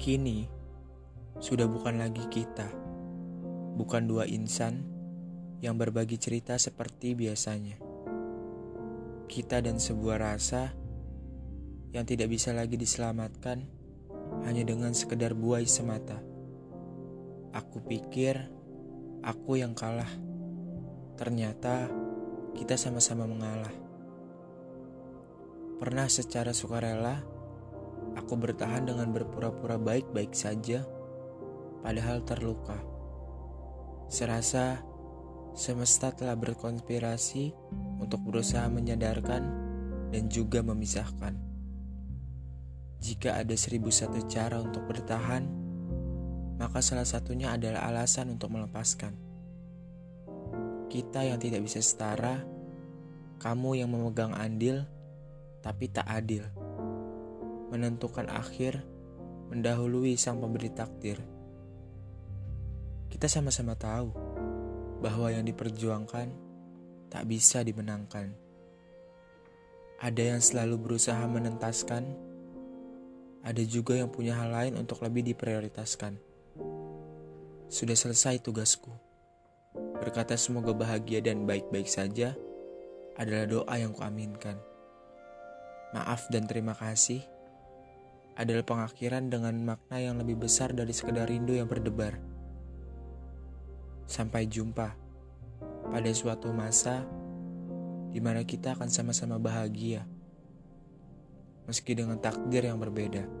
Kini, sudah bukan lagi kita, bukan dua insan yang berbagi cerita seperti biasanya. Kita dan sebuah rasa yang tidak bisa lagi diselamatkan hanya dengan sekedar buai semata. Aku pikir aku yang kalah. Ternyata kita sama-sama mengalah. Pernah secara sukarela, aku bertahan dengan berpura-pura baik-baik saja, padahal terluka. Serasa semesta telah berkonspirasi untuk berusaha menyadarkan dan juga memisahkan. Jika ada seribu satu cara untuk bertahan, maka salah satunya adalah alasan untuk melepaskan. Kita yang tidak bisa setara, kamu yang memegang andil, tapi tak adil menentukan akhir, mendahului sang pemberi takdir. Kita sama-sama tahu bahwa yang diperjuangkan tak bisa dimenangkan. Ada yang selalu berusaha menentaskan, ada juga yang punya hal lain untuk lebih diprioritaskan. Sudah selesai tugasku. Berkata semoga bahagia dan baik-baik saja adalah doa yang kuaminkan. Maaf dan terima kasih adalah pengakhiran dengan makna yang lebih besar dari sekedar rindu yang berdebar. Sampai jumpa pada suatu masa di mana kita akan sama-sama bahagia, meski dengan takdir yang berbeda.